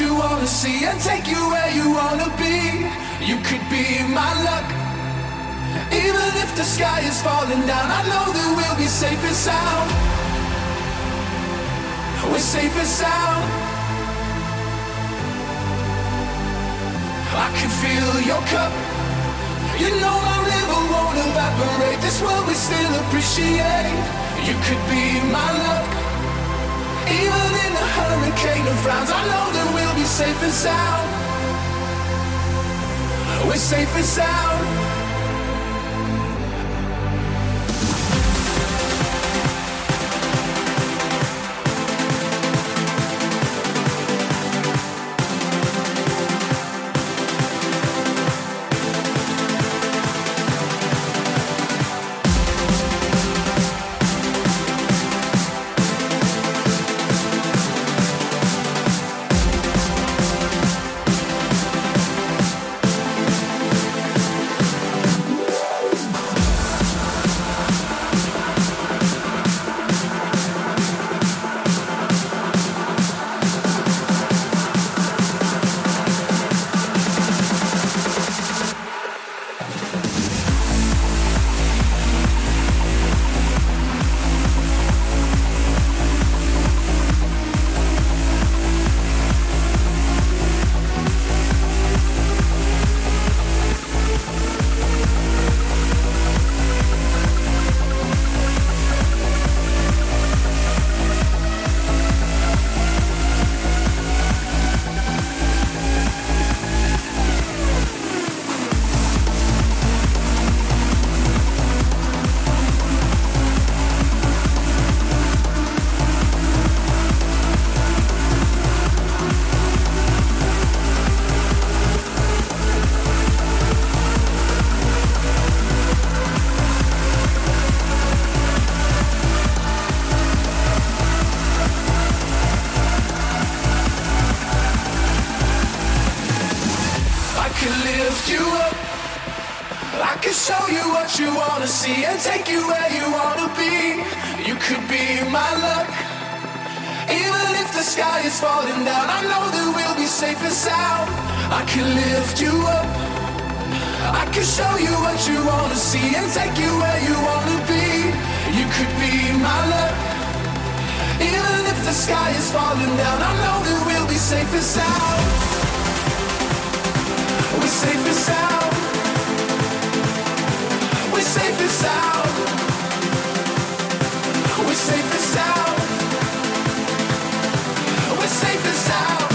you wanna see and take you where you wanna be. You could be my luck. Even if the sky is falling down, I know that we'll be safe and sound. We're safe and sound. I can fill your cup. You know my river won't evaporate. This world we still appreciate. You could be my luck. Even in a hurricane of frowns, I know that we'll be safe and sound. We're safe and sound. lift you up. I can show you what you wanna see and take you where you wanna be. You could be my love. Even if the sky is falling down, I know that we'll be safe and sound. We're safe and sound. We're safe and sound. We're safe and sound. We're safe and sound.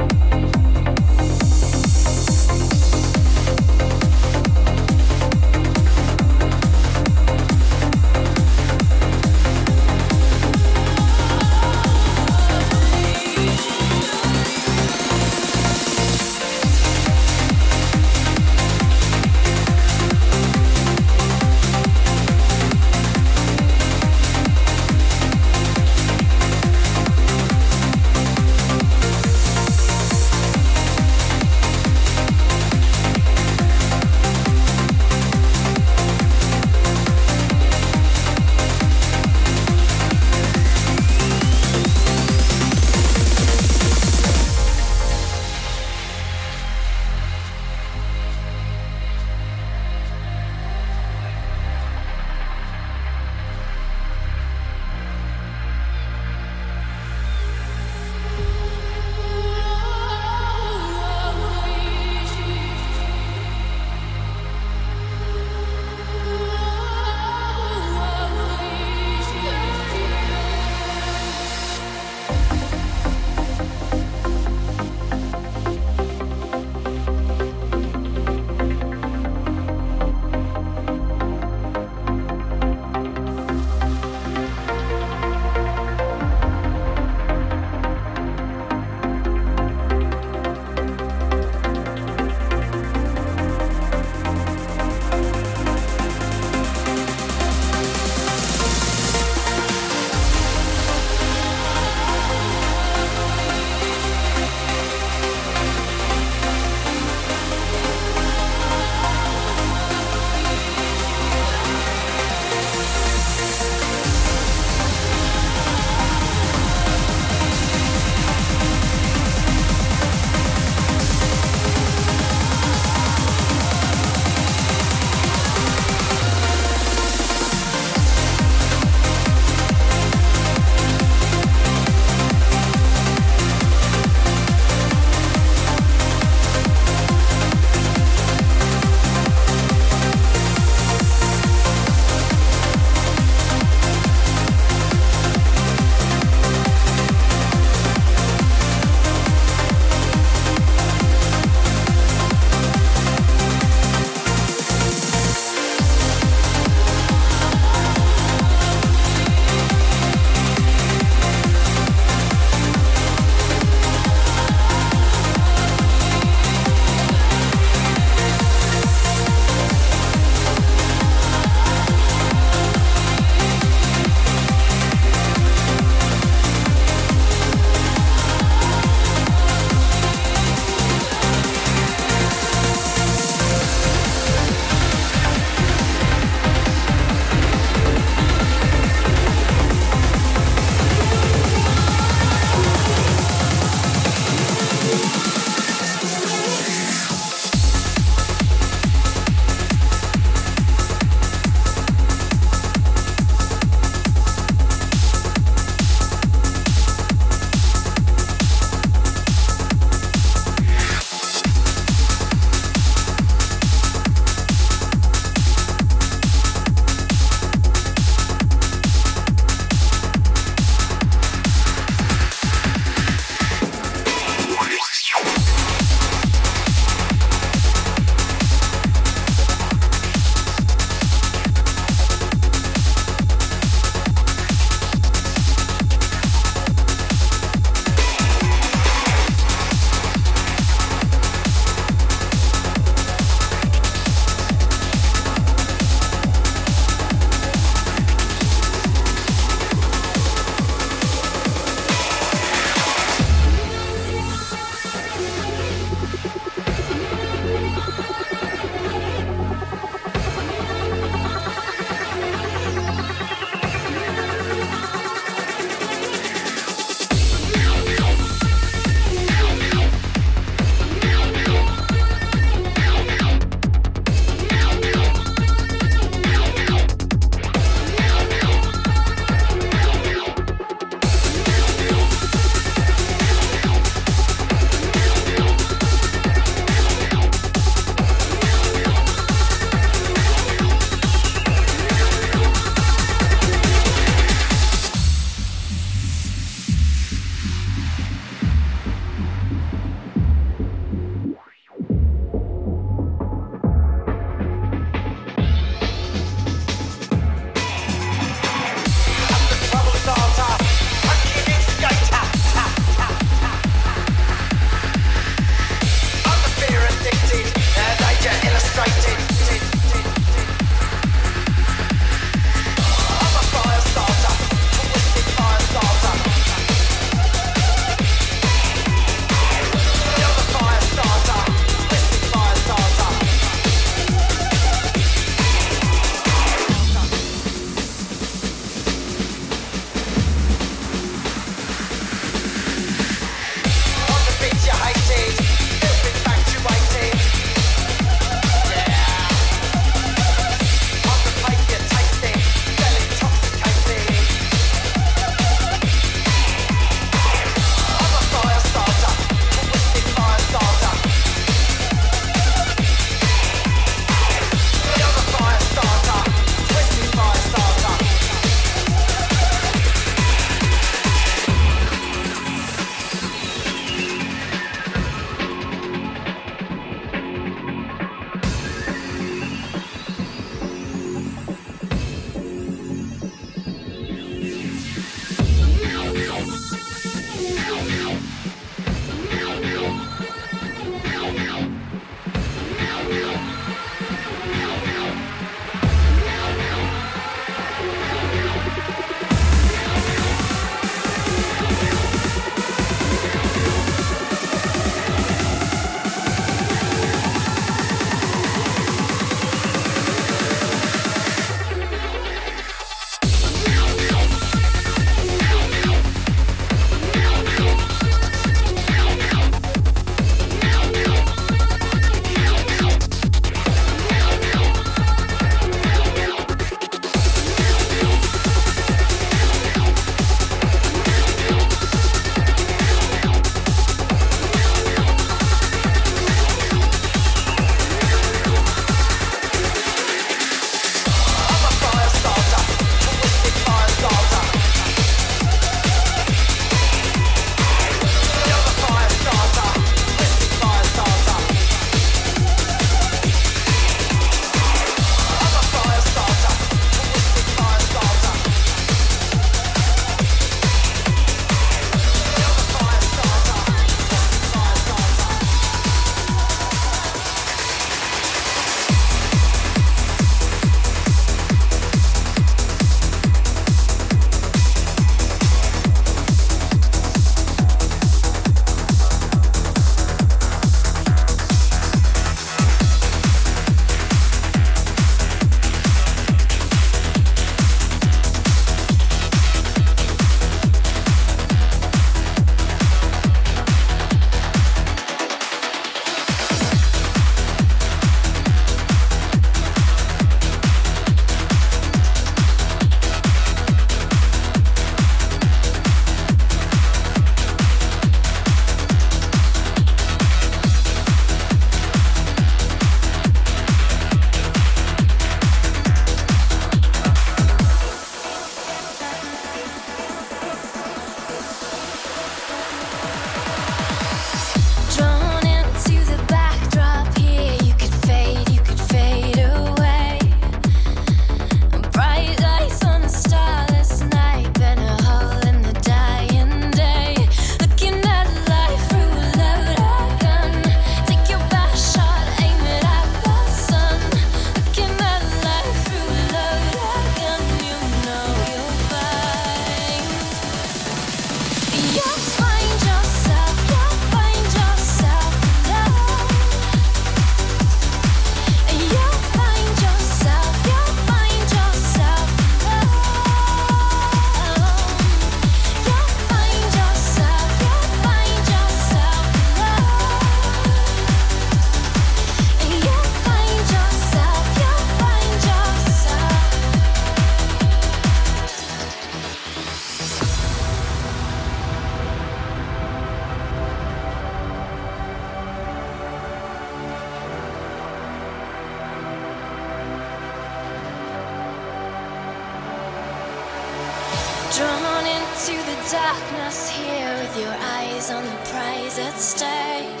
Into the darkness here with your eyes on the prize at stake.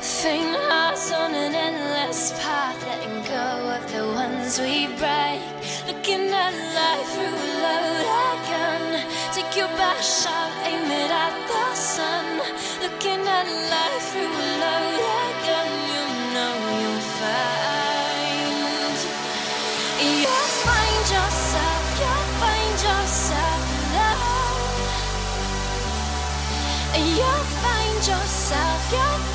Faint hearts on an endless path, letting go of the ones we break. Looking at life through a loaded gun. Take your best shot, aim it at the sun. Looking at life through a alone.